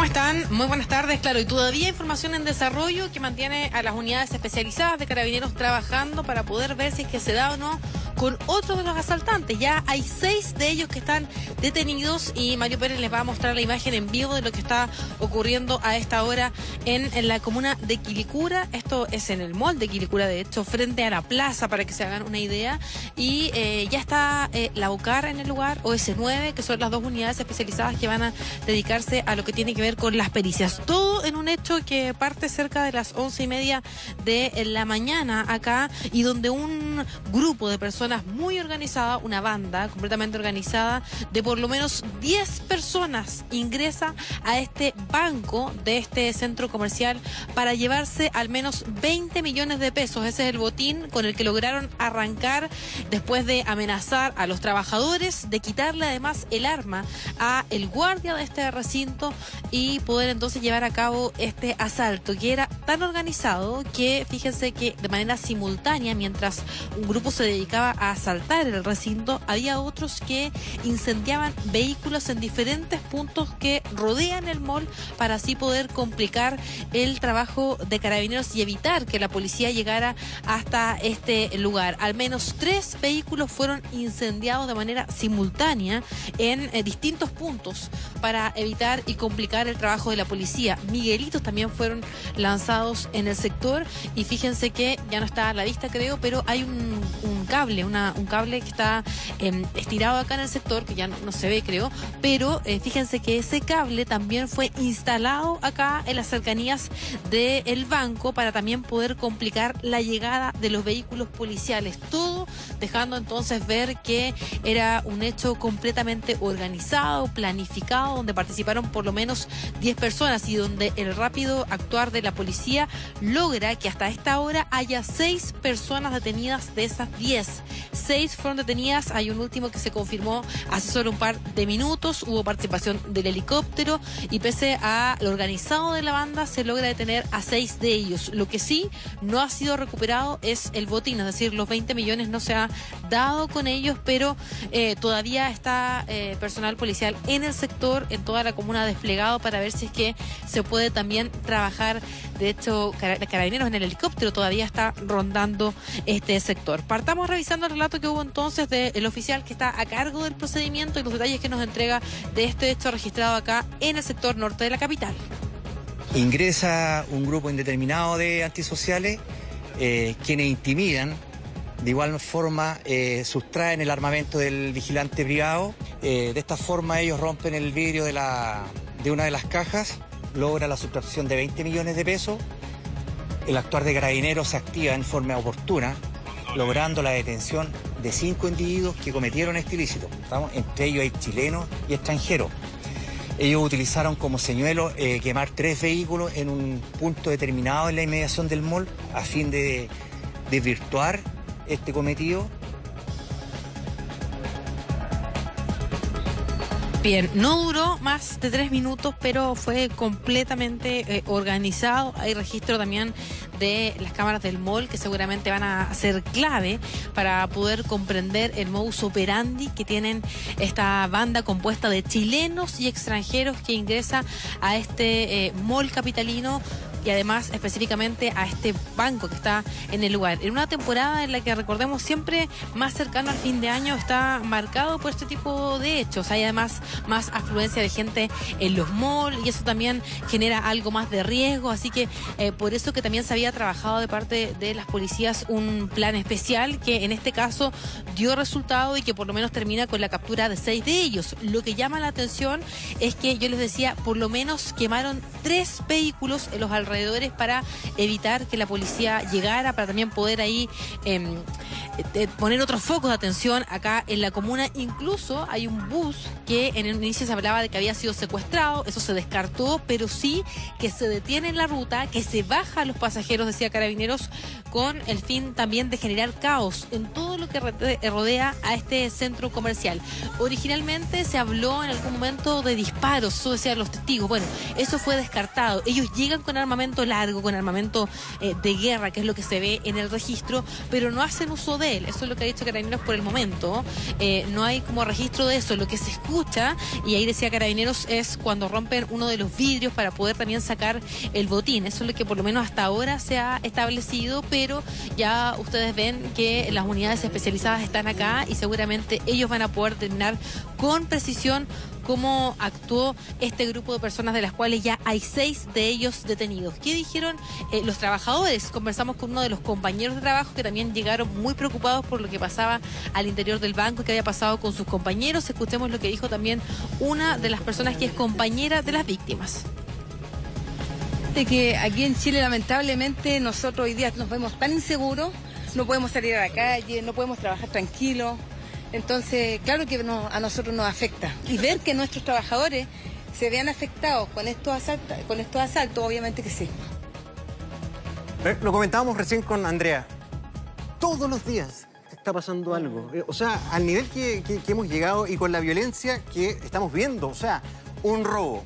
¿Cómo están? Muy buenas tardes, claro. Y todavía información en desarrollo que mantiene a las unidades especializadas de carabineros trabajando para poder ver si es que se da o no con otro de los asaltantes. Ya hay seis de ellos que están detenidos y Mario Pérez les va a mostrar la imagen en vivo de lo que está ocurriendo a esta hora en, la comuna de Quilicura. Esto es en el mall de Quilicura, de hecho, frente a la plaza, para que se hagan una idea. Y eh, ya está eh, la UCAR en el lugar, OS9, que son las dos unidades especializadas que van a dedicarse a lo que tiene que ver con las pericias. Todo en un hecho que parte cerca de las once y media de la mañana acá y donde un grupo de personas muy organizada, una banda completamente organizada de por lo menos 10 personas ingresa a este banco de este centro comercial para llevarse al menos 20 millones de pesos. Ese es el botín con el que lograron arrancar después de amenazar a los trabajadores, de quitarle además el arma a el guardia de este recinto y poder entonces llevar a cabo este asalto que era tan organizado que fíjense que de manera simultánea mientras un grupo se dedicaba a asaltar el recinto, había otros que incendiaban vehículos en diferentes puntos que rodean el mall para así poder complicar el trabajo de carabineros y evitar que la policía llegara hasta este lugar. Al menos tres vehículos fueron incendiados de manera simultánea en eh, distintos puntos para evitar y complicar el trabajo de la policía. Miguelitos también fueron lanzados en el sector y fíjense que ya no está a la vista creo, pero hay un, un cable, un cable que está em, estirado acá en el sector, que ya no, se ve creo, pero eh, fíjense que ese cable también fue instalado acá en las cercanías del banco para también poder complicar la llegada de los vehículos policiales. Todo dejando entonces ver que era un hecho completamente organizado, planificado, donde participaron por lo menos 10 personas y donde el rápido actuar de la policía logra que hasta esta hora haya 6 personas detenidas de esas 10 seis fueron detenidas, hay un último que se confirmó hace solo un par de minutos, hubo participación del helicóptero y pese a lo organizado de la banda se logra detener a seis de ellos. Lo que sí no ha sido recuperado es el botín, es decir, los 20 millones no se ha dado con ellos, pero eh, todavía está eh, personal policial en el sector, en toda la comuna desplegado para ver si es que se puede también trabajar. De hecho, carabineros en el helicóptero todavía está rondando este sector. Partamos revisando el relato que hubo entonces del oficial que está a cargo del procedimiento y los detalles que nos entrega de este hecho registrado acá en el sector norte de la capital. Ingresa un grupo indeterminado de antisociales eh, quienes intimidan, de igual forma eh, sustraen el armamento del vigilante privado. Eh, de esta forma ellos rompen el vidrio de, la, de una de las cajas, logra la sustracción de 20 millones de pesos. El actuar de carabineros se activa en forma oportuna logrando la detención de cinco individuos que cometieron este ilícito. Entre ellos hay chilenos y extranjeros. Ellos utilizaron como señuelo eh, quemar tres vehículos en un punto determinado en la inmediación del mall a fin de desvirtuar este cometido Bien, no duró más de tres minutos, pero fue completamente eh, organizado. Hay registro también de las cámaras del mall que seguramente van a ser clave para poder comprender el modus operandi que tienen esta banda compuesta de chilenos y extranjeros que ingresa a este eh, mall capitalino y además específicamente a este banco que está en el lugar. En una temporada en la que recordemos siempre más cercano al fin de año está marcado por este tipo de hechos. Hay además más afluencia de gente en los malls y eso también genera algo más de riesgo. Así que eh, por eso que también se había trabajado de parte de las policías un plan especial que en este caso dio resultado y que por lo menos termina con la captura de seis de ellos. Lo que llama la atención es que yo les decía, por lo menos quemaron tres vehículos en los alrededores para evitar que la policía llegara, para también poder ahí em, poner otros focos de atención acá en la comuna. Incluso hay un bus que en el inicio se hablaba de que había sido secuestrado, eso se descartó, pero sí que se detiene en la ruta, que se baja a los pasajeros, decía Carabineros, con el fin también de generar caos en todo lo que rodea a este centro comercial. Originalmente se habló en algún momento de disparos, eso decían los testigos. Bueno, eso fue descartado. Ellos llegan con armamento largo, con armamento eh, de guerra, que es lo que se ve en el registro, pero no hacen uso de él. Eso es lo que ha dicho Carabineros por el momento. Eh, no hay como registro de eso. Lo que se escucha, y ahí decía Carabineros, es cuando rompen uno de los vidrios para poder también sacar el botín. Eso es lo que por lo menos hasta ahora se ha establecido, pero ya ustedes ven que las unidades especializadas están acá y seguramente ellos van a poder terminar con precisión cómo actuó este grupo de personas de las cuales ya hay seis de ellos detenidos. ¿Qué dijeron eh, los trabajadores? Conversamos con uno de los compañeros de trabajo que también llegaron muy preocupados por lo que pasaba al interior del banco, que había pasado con sus compañeros. Escuchemos lo que dijo también una de las personas que es compañera de las víctimas que aquí en Chile lamentablemente nosotros hoy día nos vemos tan inseguros, no podemos salir a la calle, no podemos trabajar tranquilos. Entonces, claro que a nosotros nos afecta. Y ver que nuestros trabajadores se vean afectados con estos asaltos, con estos asaltos obviamente que sí. Lo comentábamos recién con Andrea. Todos los días está pasando algo. Eh, o sea, al nivel que hemos llegado y con la violencia que estamos viendo. O sea, un robo,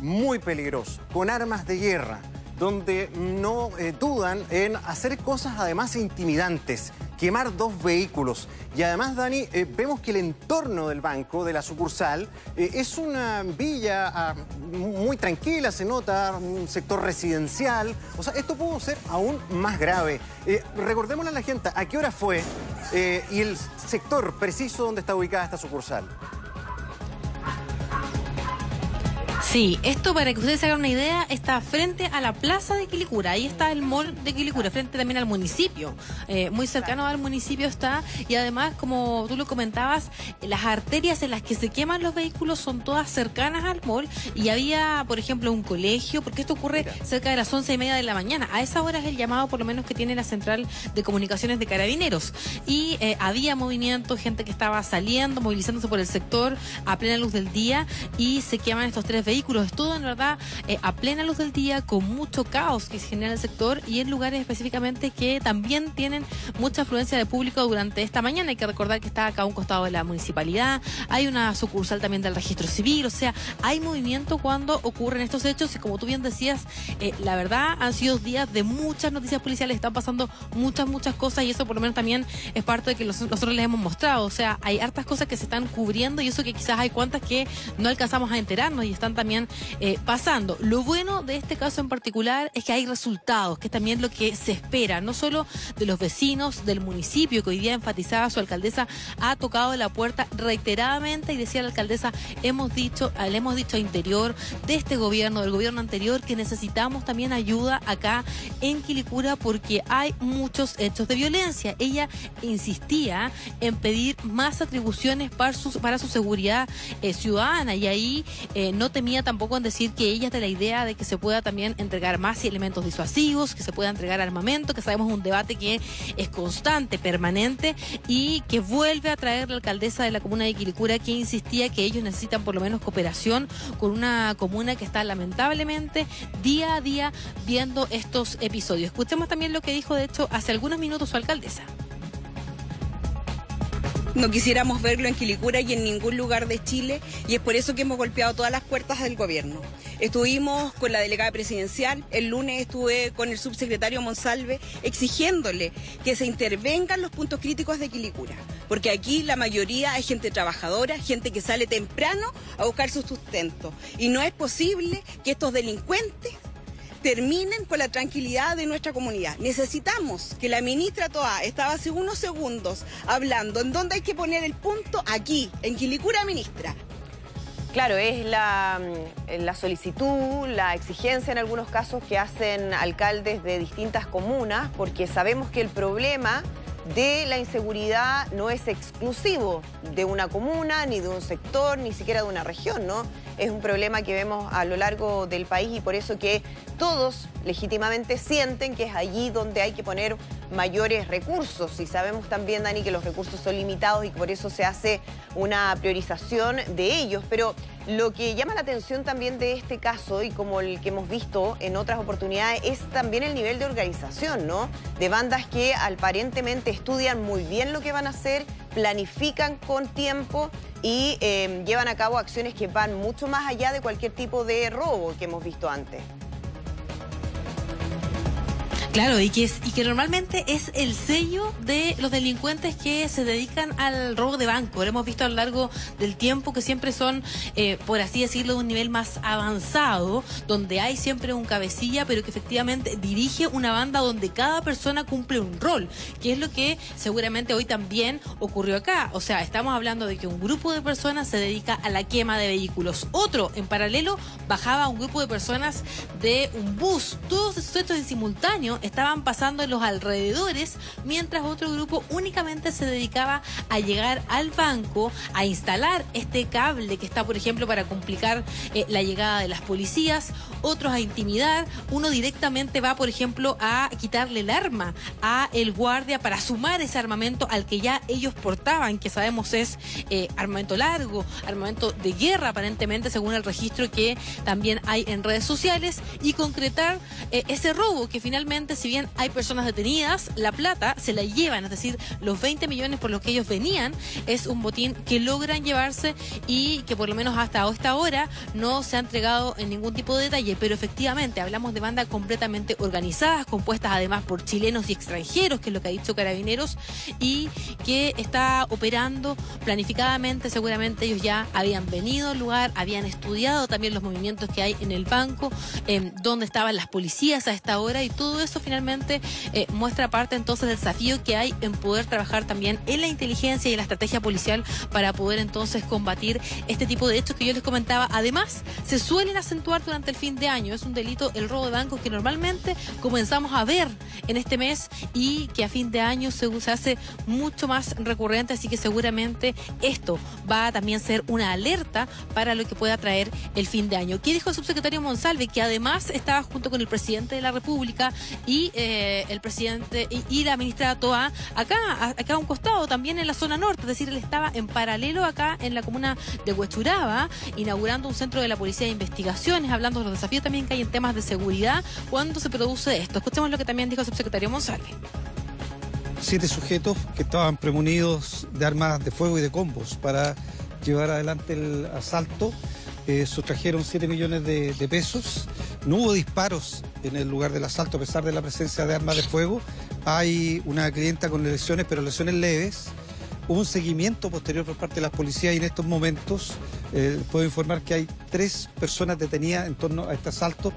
muy peligroso, con armas de guerra, donde no eh, dudan en hacer cosas además intimidantes, quemar dos vehículos. Y además, Dani, eh, vemos que el entorno del banco, de la sucursal, eh, es una villa ah, muy tranquila, se nota, un sector residencial. O sea, esto pudo ser aún más grave. recordémosle a la gente, ¿a qué hora fue y el sector preciso donde está ubicada esta sucursal? Sí, esto para que ustedes se hagan una idea, está frente a la plaza de Quilicura. Ahí está el mall de Quilicura, frente también al municipio. Eh, muy cercano al municipio está. Y además, como tú lo comentabas, las arterias en las que se queman los vehículos son todas cercanas al mall. Y había, por ejemplo, un colegio, porque esto ocurre cerca de las once y media de la mañana. A esa hora es el llamado, por lo menos, que tiene la central de comunicaciones de carabineros. Y eh, había movimiento, gente que estaba saliendo, movilizándose por el sector a plena luz del día. Y se queman estos tres vehículos es todo en verdad eh, a plena luz del día, con mucho caos que se genera en el sector y en lugares específicamente que también tienen mucha afluencia de público durante esta mañana. Hay que recordar que está acá a un costado de la municipalidad, hay una sucursal también del registro civil, o sea, hay movimiento cuando ocurren estos hechos y como tú bien decías, eh, la verdad han sido días de muchas noticias policiales, están pasando muchas, muchas cosas y eso por lo menos también es parte de que nosotros les hemos mostrado, o sea, hay hartas cosas que se están cubriendo y eso que quizás hay cuantas que no alcanzamos a enterarnos y están también eh, pasando. Lo bueno de este caso en particular es que hay resultados, que es también lo que se espera, no solo de los vecinos del municipio, que hoy día enfatizaba su alcaldesa, ha tocado la puerta reiteradamente y decía la alcaldesa, hemos dicho, le hemos dicho a Interior de este gobierno, del gobierno anterior, que necesitamos también ayuda acá en Quilicura porque hay muchos hechos de violencia. Ella insistía en pedir más atribuciones para su, para su seguridad eh, ciudadana y ahí eh, no temía tampoco en decir que ella es de la idea de que se pueda también entregar más elementos disuasivos, que se pueda entregar armamento, que sabemos un debate que es constante, permanente y que vuelve a traer la alcaldesa de la comuna de Quilicura que insistía que ellos necesitan por lo menos cooperación con una comuna que está lamentablemente día a día viendo estos episodios. Escuchemos también lo que dijo de hecho hace algunos minutos su alcaldesa no quisiéramos verlo en Quilicura y en ningún lugar de Chile y es por eso que hemos golpeado todas las puertas del gobierno. Estuvimos con la delegada presidencial, el lunes estuve con el subsecretario Monsalve exigiéndole que se intervengan los puntos críticos de Quilicura, porque aquí la mayoría es gente trabajadora, gente que sale temprano a buscar su sustento y no es posible que estos delincuentes terminen con la tranquilidad de nuestra comunidad. Necesitamos que la ministra Toa estaba hace unos segundos hablando en dónde hay que poner el punto aquí, en Quilicura, ministra. Claro, es la, la, solicitud, la exigencia en algunos casos que hacen alcaldes de distintas comunas, porque sabemos que el problema de la inseguridad no es exclusivo de una comuna, ni de un sector, ni siquiera de una región, ¿no? Es un problema que vemos a lo largo del país y por eso que todos legítimamente sienten que es allí donde hay que poner mayores recursos. Y sabemos también, Dani, que los recursos son limitados y por eso se hace una priorización de ellos. Pero lo que llama la atención también de este caso y como el que hemos visto en otras oportunidades es también el nivel de organización, ¿no? De bandas que aparentemente estudian muy bien lo que van a hacer, planifican con tiempo y eh, llevan a cabo acciones que van mucho más allá de cualquier tipo de robo que hemos visto antes. Claro, y que, es, y que normalmente es el sello de los delincuentes que se dedican al robo de banco. Lo hemos visto a lo largo del tiempo que siempre son, eh, por así decirlo, de un nivel más avanzado, donde hay siempre un cabecilla, pero que efectivamente dirige una banda donde cada persona cumple un rol, que es lo que seguramente hoy también ocurrió acá. O sea, estamos hablando de que un grupo de personas se dedica a la quema de vehículos. Otro, en paralelo, bajaba un grupo de personas de un bus. Todos estos en simultáneo estaban pasando en los alrededores, mientras otro grupo únicamente se dedicaba a llegar al banco, a instalar este cable que está, por ejemplo, para complicar eh, la llegada de las policías, otros a intimidar, uno directamente va, por ejemplo, a quitarle el arma a el guardia para sumar ese armamento al que ya ellos portaban, que sabemos es eh, armamento largo, armamento de guerra aparentemente, según el registro que también hay en redes sociales, y concretar eh, ese robo que finalmente si bien hay personas detenidas, la plata se la llevan, es decir, los 20 millones por los que ellos venían es un botín que logran llevarse y que por lo menos hasta esta hora no se ha entregado en ningún tipo de detalle, pero efectivamente hablamos de bandas completamente organizadas, compuestas además por chilenos y extranjeros, que es lo que ha dicho Carabineros, y que está operando planificadamente, seguramente ellos ya habían venido al lugar, habían estudiado también los movimientos que hay en el banco, eh, dónde estaban las policías a esta hora y todo eso finalmente eh, muestra parte entonces del desafío que hay en poder trabajar también en la inteligencia y en la estrategia policial para poder entonces combatir este tipo de hechos que yo les comentaba. Además, se suelen acentuar durante el fin de año. Es un delito el robo de bancos que normalmente comenzamos a ver en este mes y que a fin de año se, se hace mucho más recurrente, así que seguramente esto va a también ser una alerta para lo que pueda traer el fin de año. ¿Qué dijo el subsecretario Monsalve? Que además estaba junto con el presidente de la República eh, el presidente y, la ministra Toa acá, acá a un costado, también en la zona norte, es decir, él estaba en paralelo acá en la comuna de Huechuraba, inaugurando un centro de la Policía de Investigaciones, hablando de los desafíos también que hay en temas de seguridad cuando se produce esto. Escuchemos lo que también dijo el subsecretario Monsalve siete sujetos que estaban premunidos de armas de fuego y de combos para llevar adelante el asalto. Eh, sustrajeron 7 millones de, pesos. No hubo disparos en el lugar del asalto a pesar de la presencia de armas de fuego. Hay una clienta con lesiones, pero lesiones leves. Hubo un seguimiento posterior por parte de las policías y en estos momentos eh, puedo informar que hay tres personas detenidas en torno a este asalto.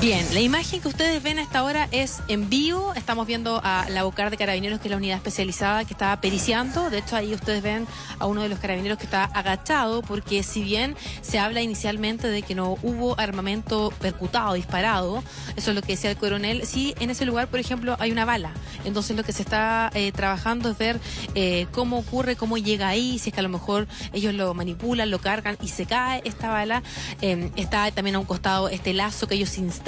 Bien, la imagen que ustedes ven hasta ahora es en vivo. Estamos viendo a la Bocar de Carabineros, que es la unidad especializada que está periciando. De hecho, ahí ustedes ven a uno de los carabineros que está agachado, porque si bien se habla inicialmente de que no hubo armamento percutado, disparado, eso es lo que decía el coronel, sí en ese lugar, por ejemplo, hay una bala. Entonces lo que se está eh, trabajando es ver eh, cómo ocurre, cómo llega ahí, si es que a lo mejor ellos lo manipulan, lo cargan y se cae esta bala. Eh, está también a un costado este lazo que ellos instalan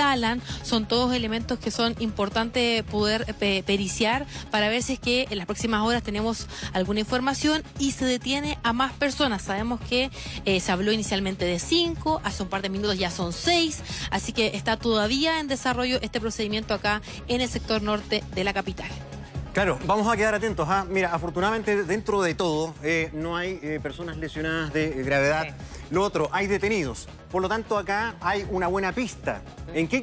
son todos elementos que son importantes poder periciar para ver si es que en las próximas horas tenemos alguna información y se detiene a más personas. Sabemos que eh, se habló inicialmente de cinco, hace un par de minutos ya son seis, así que está todavía en desarrollo este procedimiento acá en el sector norte de la capital. Claro, vamos a quedar atentos. ¿ah? Mira, afortunadamente dentro de todo eh, no hay eh, personas lesionadas de gravedad. Lo otro, hay detenidos. Por lo tanto, acá hay una buena pista. ¿En qué